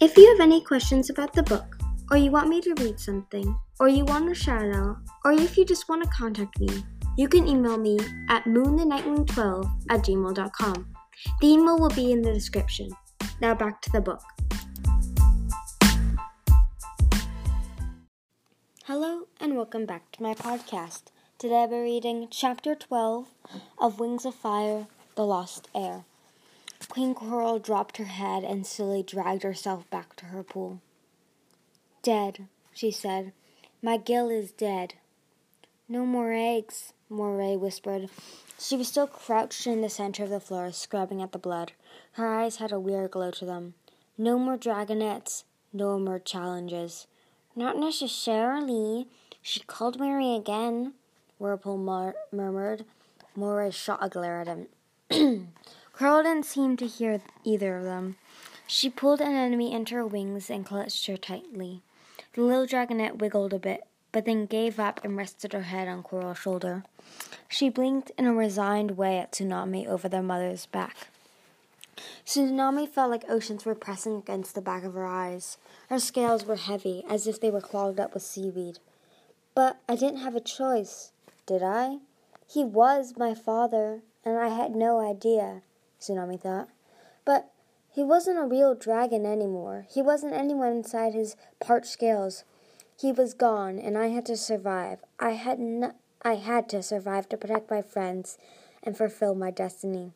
If you have any questions about the book, or you want me to read something, or you want a shout out, or if you just want to contact me, you can email me at moonthenightwing12 at gmail.com. The email will be in the description. Now back to the book. Hello and welcome back to my podcast. Today I'll be reading Chapter 12 of Wings of Fire The Lost Heir. Queen Coral dropped her head and slowly dragged herself back to her pool. Dead, she said. My Gill is dead. No more eggs, Moray whispered. She was still crouched in the center of the floor, scrubbing at the blood. Her eyes had a weird glow to them. No more dragonettes, no more challenges. Not necessarily. She called Mary again, Whirlpool mur- murmured. Moray shot a glare at him. Coral didn't seem to hear either of them. She pulled Anemone into her wings and clutched her tightly. The little dragonette wiggled a bit, but then gave up and rested her head on Coral's shoulder. She blinked in a resigned way at Tsunami over their mother's back. Tsunami felt like oceans were pressing against the back of her eyes. Her scales were heavy, as if they were clogged up with seaweed. But I didn't have a choice, did I? He was my father, and I had no idea. Tsunami thought. But he wasn't a real dragon anymore. He wasn't anyone inside his parched scales. He was gone, and I had to survive. I had no- I had to survive to protect my friends and fulfill my destiny.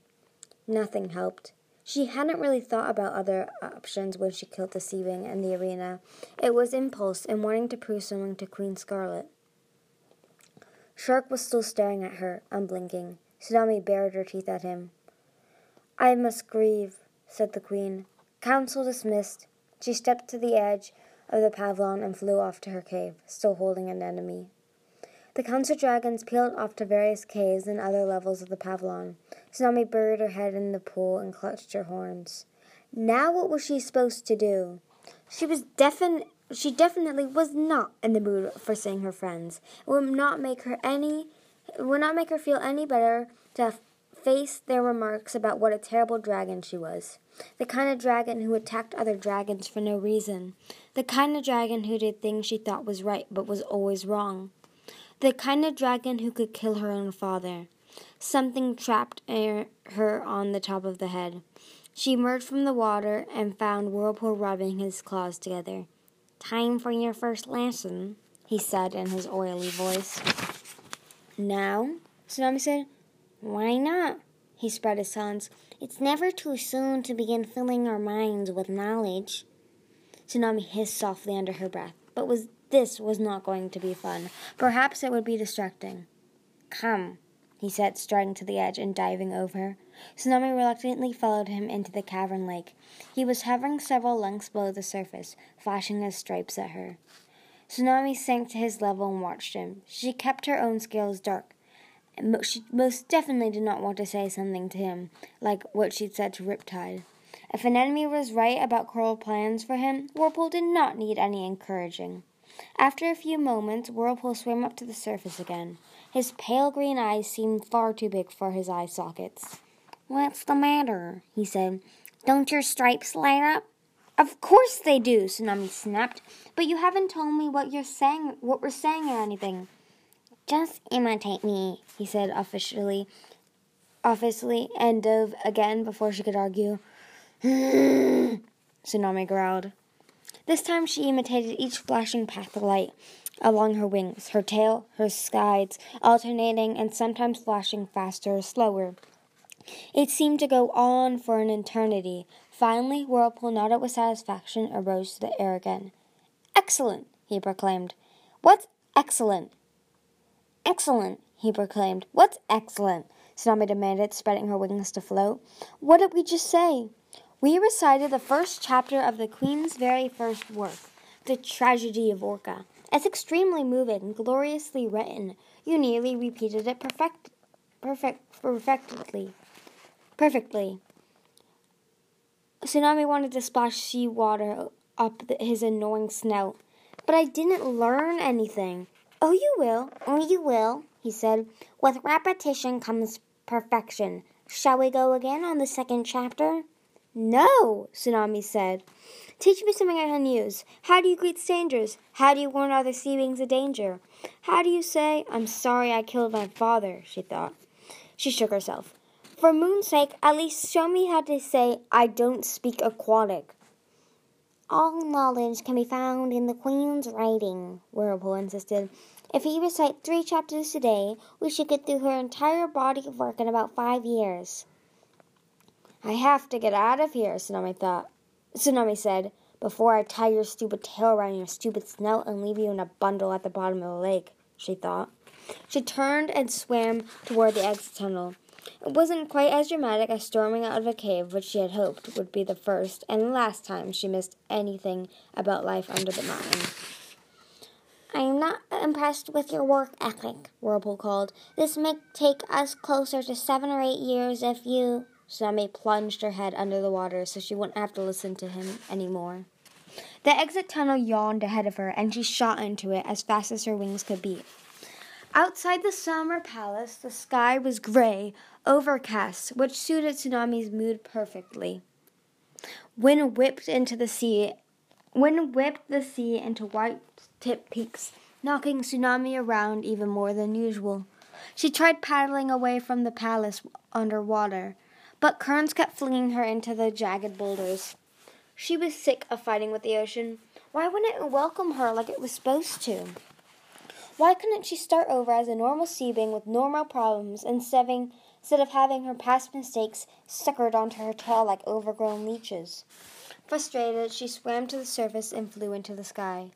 Nothing helped. She hadn't really thought about other options when she killed the Seawing in the arena. It was impulse and wanting to prove something to Queen Scarlet. Shark was still staring at her, unblinking. Tsunami bared her teeth at him. I must grieve, said the queen. Council dismissed. She stepped to the edge of the pavilion and flew off to her cave, still holding Anemone. The council dragons peeled off to various caves and other levels of the pavilion. Tsunami buried her head in the pool and clutched her horns. Now what was she supposed to do? She was defin- she definitely was not in the mood for seeing her friends. It would not make her any it would not make her feel any better to faced their remarks about what a terrible dragon she was. The kind of dragon who attacked other dragons for no reason. The kind of dragon who did things she thought was right but was always wrong. The kind of dragon who could kill her own father. Something trapped er, her on the top of the head. She emerged from the water and found Whirlpool rubbing his claws together. Time for your first lesson, he said in his oily voice. Now? Tsunami said. Why not? He spread his hands. It's never too soon to begin filling our minds with knowledge. Tsunami hissed softly under her breath, but was this was not going to be fun. Perhaps it would be distracting. Come, he said, striding to the edge and diving over. Tsunami reluctantly followed him into the cavern lake. He was hovering several lengths below the surface, flashing his stripes at her. Tsunami sank to his level and watched him. She kept her own scales dark, she most definitely did not want to say something to him like what she'd said to Riptide. If Anemone was right about Coral's plans for him, Whirlpool did not need any encouraging. After a few moments, Whirlpool swam up to the surface again. His pale green eyes seemed far too big for his eye sockets. What's the matter? he said. Don't your stripes light up? Of course they do, Tsunami snapped. But you haven't told me what you're saying, what we're saying or anything. Just imitate me, he said officially, officiously, and dove again before she could argue. Tsunami growled. This time she imitated each flashing path of light along her wings, her tail, her sides, alternating and sometimes flashing faster or slower. It seemed to go on for an eternity. Finally, Whirlpool nodded with satisfaction and rose to the air again. Excellent, he proclaimed. What's excellent? Excellent, he proclaimed. What's excellent? Tsunami demanded, spreading her wings to float. What did we just say? We recited the first chapter of the Queen's very first work, The Tragedy of Orca. It's extremely moving, and gloriously written. You nearly repeated it perfect, perfect, perfectly. Perfectly. Tsunami wanted to splash seawater up his annoying snout. But I didn't learn anything. Oh, you will. Oh, you will, he said. With repetition comes perfection. Shall we go again on the second chapter? No, Tsunami said. Teach me something I can use. How do you greet strangers? How do you warn other sea beings of danger? How do you say, I'm sorry I killed my father, she thought. She shook herself. For moon's sake, at least show me how to say, I don't speak aquatic. All knowledge can be found in the Queen's writing, Whirlpool insisted. If we recite three chapters a day, we should get through her entire body of work in about five years. I have to get out of here, Tsunami thought. Tsunami said, before I tie your stupid tail around your stupid snout and leave you in a bundle at the bottom of the lake, she thought. She turned and swam toward the exit tunnel. It wasn't quite as dramatic as storming out of a cave, which she had hoped would be the first and last time she missed anything about life under the mountain. I am not impressed with your work ethic, Whirlpool called. This may take us closer to seven or eight years if you. Tsunami plunged her head under the water so she wouldn't have to listen to him any more. The exit tunnel yawned ahead of her, and she shot into it as fast as her wings could beat. Outside the summer palace, the sky was gray, overcast, which suited Tsunami's mood perfectly. Wind whipped into the sea. Wind whipped the sea into white-tipped peaks, knocking Tsunami around even more than usual. She tried paddling away from the palace underwater, but currents kept flinging her into the jagged boulders. She was sick of fighting with the ocean. Why wouldn't it welcome her like it was supposed to? Why couldn't she start over as a normal sea being with normal problems instead of, having her past mistakes suckered onto her tail like overgrown leeches? Frustrated, she swam to the surface and flew into the sky.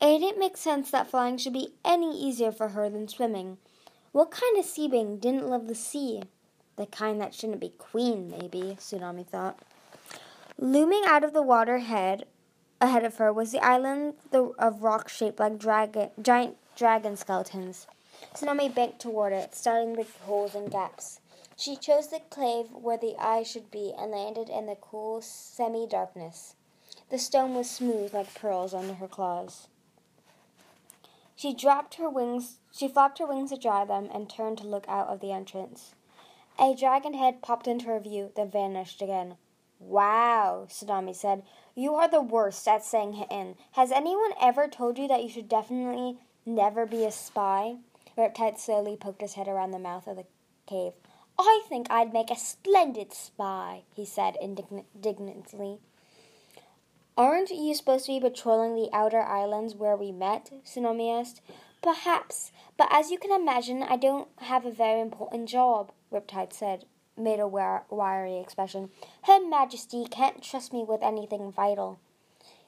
It didn't make sense that flying should be any easier for her than swimming. What kind of sea being didn't love the sea? The kind that shouldn't be queen, maybe, Tsunami thought. Looming out of the water head ahead of her was the island of rock shaped like dragon, giant dragon skeletons. Tsunami banked toward it, studying the holes and gaps. She chose the cave where the eye should be and landed in the cool semi darkness. The stone was smooth like pearls under her claws. She dropped her wings she flapped her wings to dry them and turned to look out of the entrance. A dragon head popped into her view, then vanished again. Wow, Tsunami said. You are the worst at saying in. Has anyone ever told you that you should definitely never be a spy? Riptide slowly poked his head around the mouth of the cave. I think I'd make a splendid spy, he said indignantly. Aren't you supposed to be patrolling the outer islands where we met? Tsunami asked. Perhaps, but as you can imagine, I don't have a very important job, Riptide said, made a wiry expression. Her Majesty can't trust me with anything vital.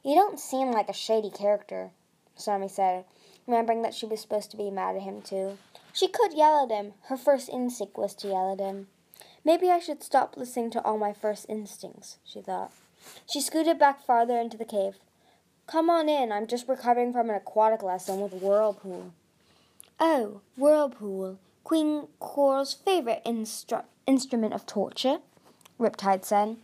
You don't seem like a shady character, Tsunami said, remembering that she was supposed to be mad at him too. She could yell at him. Her first instinct was to yell at him. Maybe I should stop listening to all my first instincts, she thought. She scooted back farther into the cave. Come on in. I'm just recovering from an aquatic lesson with Whirlpool. Oh, Whirlpool. Queen Coral's favorite instru- instrument of torture, Riptide said.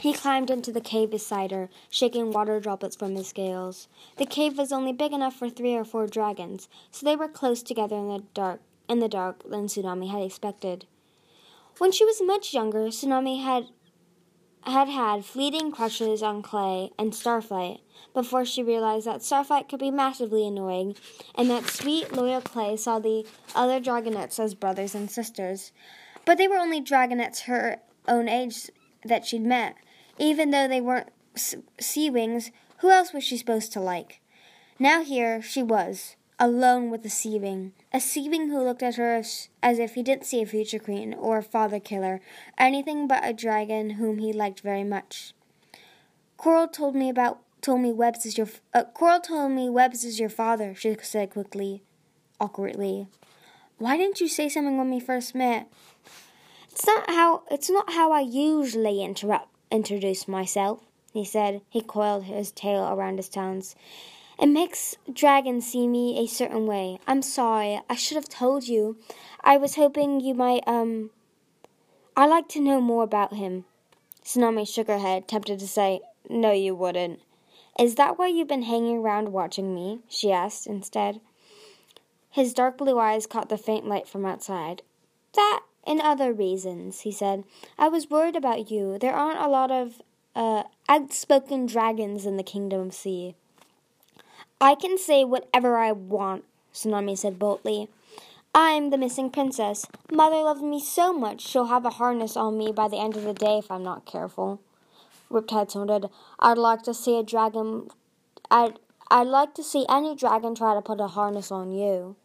He climbed into the cave beside her, shaking water droplets from his scales. The cave was only big enough for three or four dragons, so they were close together in the dark in the dark than Tsunami had expected. When she was much younger, Tsunami had had had fleeting crushes on Clay and Starflight before she realized that Starflight could be massively annoying and that sweet, loyal Clay saw the other dragonets as brothers and sisters. But they were only dragonets her own age that she'd met. Even though they weren't sea wings, who else was she supposed to like? Now here she was, alone with a Seawing, a Seawing who looked at her as, if he didn't see a future queen or a father killer, anything but a dragon whom he liked very much. Coral told me about told me Webs is your uh, Coral told me Webs is your father. She said quickly, awkwardly. Why didn't you say something when we first met? It's not how it's not how I usually interrupt introduce myself. He said. He coiled his tail around his talons. It makes dragons see me a certain way. I'm sorry. I should have told you. I was hoping you might, um. I'd like to know more about him. Tsunami shook her head, tempted to say, No, you wouldn't. Is that why you've been hanging around watching me? she asked instead. His dark blue eyes caught the faint light from outside. That and other reasons, he said. I was worried about you. There aren't a lot of uh, outspoken dragons in the Kingdom of Sea. I can say whatever I want, Tsunami said boldly. I'm the missing princess. Mother loves me so much she'll have a harness on me by the end of the day if I'm not careful. Riptide snorted. I'd like to see a dragon. I'd, I'd like to see any dragon try to put a harness on you.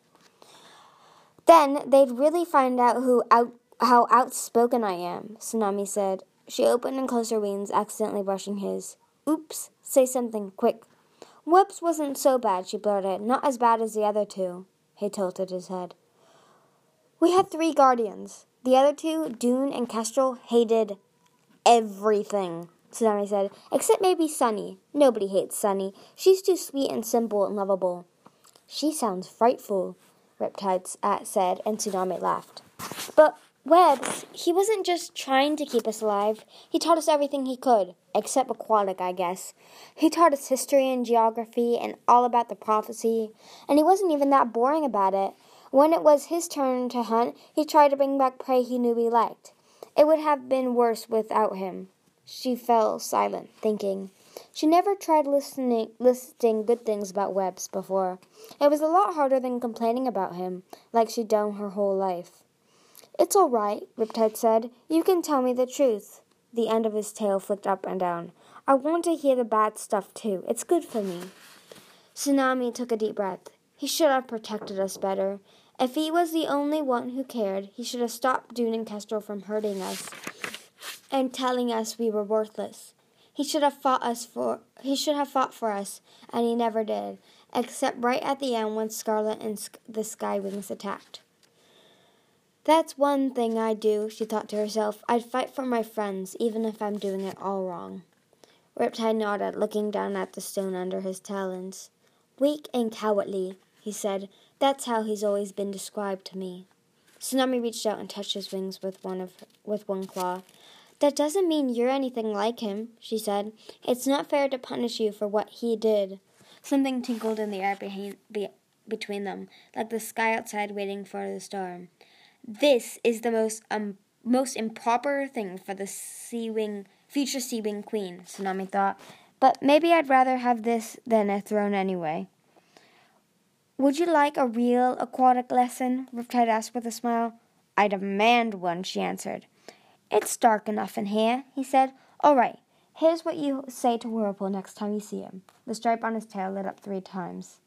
Then they'd really find out who out, how outspoken I am, Tsunami said. She opened and closed her wings, accidentally brushing his. Oops, say something, quick. Whoops wasn't so bad, she blurted. Not as bad as the other two. He tilted his head. We had three guardians. The other two, Dune and Kestrel, hated everything, Tsunami said, except maybe Sunny. Nobody hates Sunny. She's too sweet and simple and lovable. She sounds frightful, Riptide uh, said, and Tsunami laughed. But Webs, he wasn't just trying to keep us alive. He taught us everything he could, except aquatic, I guess. He taught us history and geography and all about the prophecy, and he wasn't even that boring about it. When it was his turn to hunt, he tried to bring back prey he knew we liked. It would have been worse without him. She fell silent, thinking. She never tried listening, listing good things about Webs before. It was a lot harder than complaining about him, like she'd done her whole life. It's all right, Riptide said. You can tell me the truth. The end of his tail flicked up and down. I want to hear the bad stuff too. It's good for me. Tsunami took a deep breath. He should have protected us better. If he was the only one who cared, he should have stopped Dune and Kestrel from hurting us and telling us we were worthless. He should have fought us for he should have fought for us, and he never did, except right at the end when Scarlet and the Skywings attacked. That's one thing I'd do, she thought to herself. I'd fight for my friends, even if I'm doing it all wrong. Riptide nodded, looking down at the stone under his talons. Weak and cowardly, he said. That's how he's always been described to me. Tsunami reached out and touched his wings with one of with one claw. That doesn't mean you're anything like him, she said. It's not fair to punish you for what he did. Something tinkled in the air behind, be, between them, like the sky outside waiting for the storm. This is the most um, most improper thing for the sea wing future sea wing queen, Tsunami thought. But maybe I'd rather have this than a throne anyway. Would you like a real aquatic lesson? Riptide asked with a smile. I demand one, she answered. It's dark enough in here, he said. All right, here's what you say to Whirlpool next time you see him. The stripe on his tail lit up three times.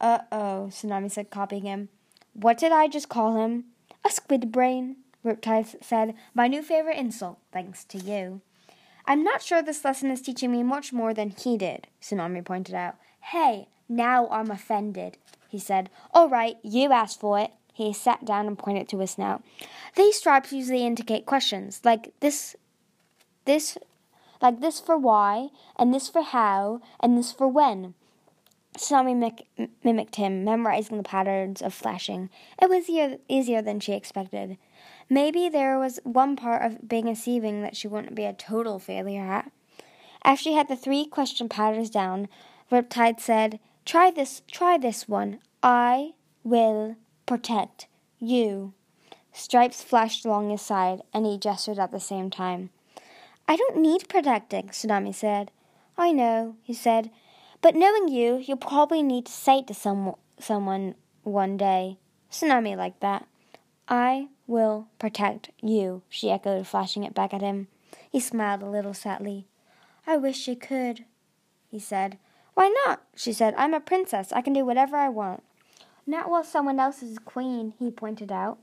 Uh oh, Tsunami said, copying him. What did I just call him? A squid brain, Riptide said, my new favorite insult, thanks to you. I'm not sure this lesson is teaching me much more than he did, Tsunami pointed out. Hey, now I'm offended, he said. All right, you asked for it. He sat down and pointed to his snout. These stripes usually indicate questions, like this, this, like this for why, and this for how, and this for when. Sami mic- mimicked him, memorizing the patterns of flashing. It was easier, easier than she expected. Maybe there was one part of being a sea that she wouldn't be a total failure at. After she had the three question patterns down, Riptide said, Try this, try this one. I will protect you. Stripes flashed along his side, and he gestured at the same time. I don't need protecting, Tsunami said. I know, he said. But knowing you, you'll probably need to say it to some, someone one day. Tsunami like that. I will protect you, she echoed, flashing it back at him. He smiled a little sadly. I wish you could, he said. Why not? she said. I'm a princess. I can do whatever I want. Not while someone else is queen, he pointed out.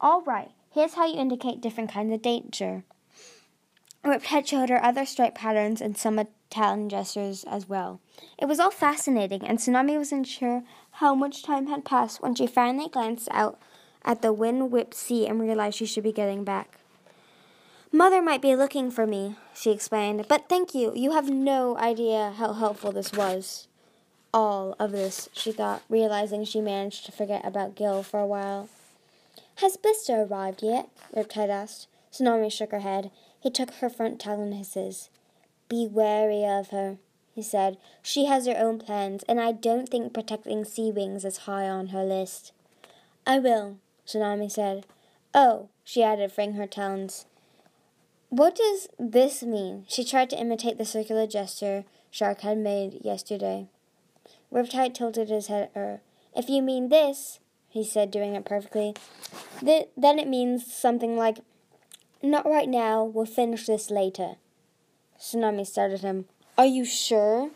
All right, here's how you indicate different kinds of danger. Riptide showed her other stripe patterns and some Italian gestures as well. It was all fascinating, and Tsunami wasn't sure how much time had passed when she finally glanced out at the wind whipped sea and realized she should be getting back. Mother might be looking for me, she explained, but thank you. You have no idea how helpful this was. All of this, she thought, realizing she managed to forget about Gill for a while. Has Blister arrived yet? Riptide asked. Tsunami shook her head. He took her front talon in his. Be wary of her, he said. She has her own plans, and I don't think protecting sea wings is high on her list. I will, Tsunami said. Oh, she added, freeing her talons. What does this mean? She tried to imitate the circular gesture Shark had made yesterday. Riptide tilted his head at her. If you mean this, he said, doing it perfectly, th- then it means something like, Not right now, we'll finish this later. Tsunami stared at him. Are you sure?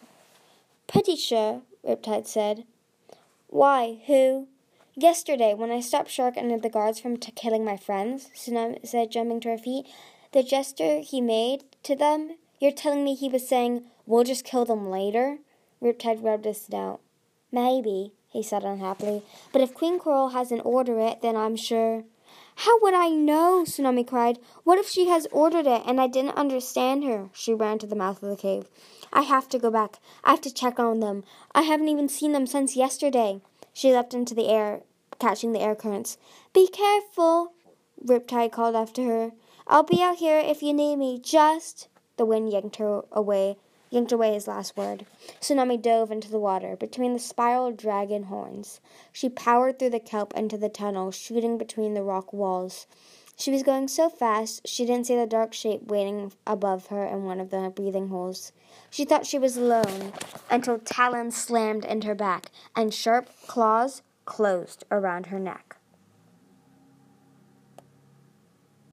Pretty sure, Riptide said. Why? Who? Yesterday, when I stopped Shark and the guards from t- killing my friends, Tsunami said, jumping to her feet, the gesture he made to them, you're telling me he was saying, We'll just kill them later? Riptide rubbed his snout. Maybe, he said unhappily. But if Queen Coral hasn't ordered it, then I'm sure. How would I know? Tsunami cried. What if she has ordered it and I didn't understand her? She ran to the mouth of the cave. I have to go back. I have to check on them. I haven't even seen them since yesterday. She leapt into the air, catching the air currents. Be careful, Riptide called after her. I'll be out here if you need me. Just. The wind yanked her away, yanked away his last word. Tsunami dove into the water between the spiral dragon horns. She powered through the kelp into the tunnel, shooting between the rock walls. She was going so fast she didn't see the dark shape waiting above her in one of the breathing holes. She thought she was alone until talons slammed into her back and sharp claws closed around her neck.